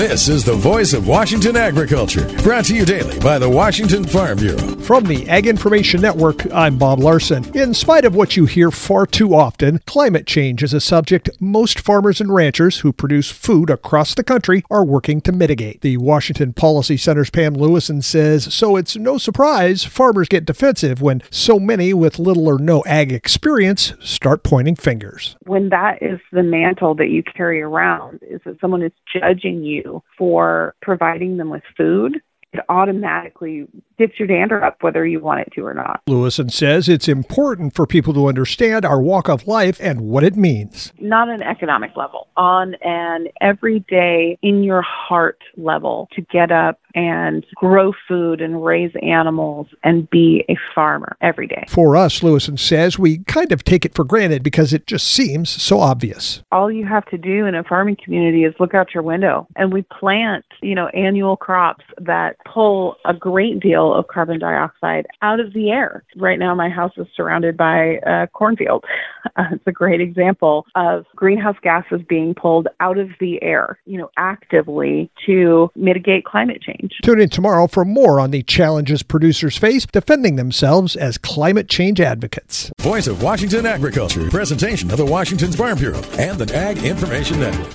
This is the voice of Washington agriculture, brought to you daily by the Washington Farm Bureau. From the Ag Information Network, I'm Bob Larson. In spite of what you hear far too often, climate change is a subject most farmers and ranchers who produce food across the country are working to mitigate. The Washington Policy Center's Pam Lewison says so it's no surprise farmers get defensive when so many with little or no ag experience start pointing fingers. When that is the mantle that you carry around, is that someone is judging you for providing them with food it automatically gets your dander up whether you want it to or not. Lewison says it's important for people to understand our walk of life and what it means. Not an economic level, on an everyday, in your heart level to get up and grow food and raise animals and be a farmer every day. For us, Lewison says, we kind of take it for granted because it just seems so obvious. All you have to do in a farming community is look out your window and we plant, you know, annual crops that pull a great deal of carbon dioxide out of the air. Right now, my house is surrounded by a cornfield. Uh, it's a great example of greenhouse gases being pulled out of the air, you know, actively to mitigate climate change. Tune in tomorrow for more on the challenges producers face defending themselves as climate change advocates. Voice of Washington Agriculture, presentation of the Washington Farm Bureau and the Ag Information Network.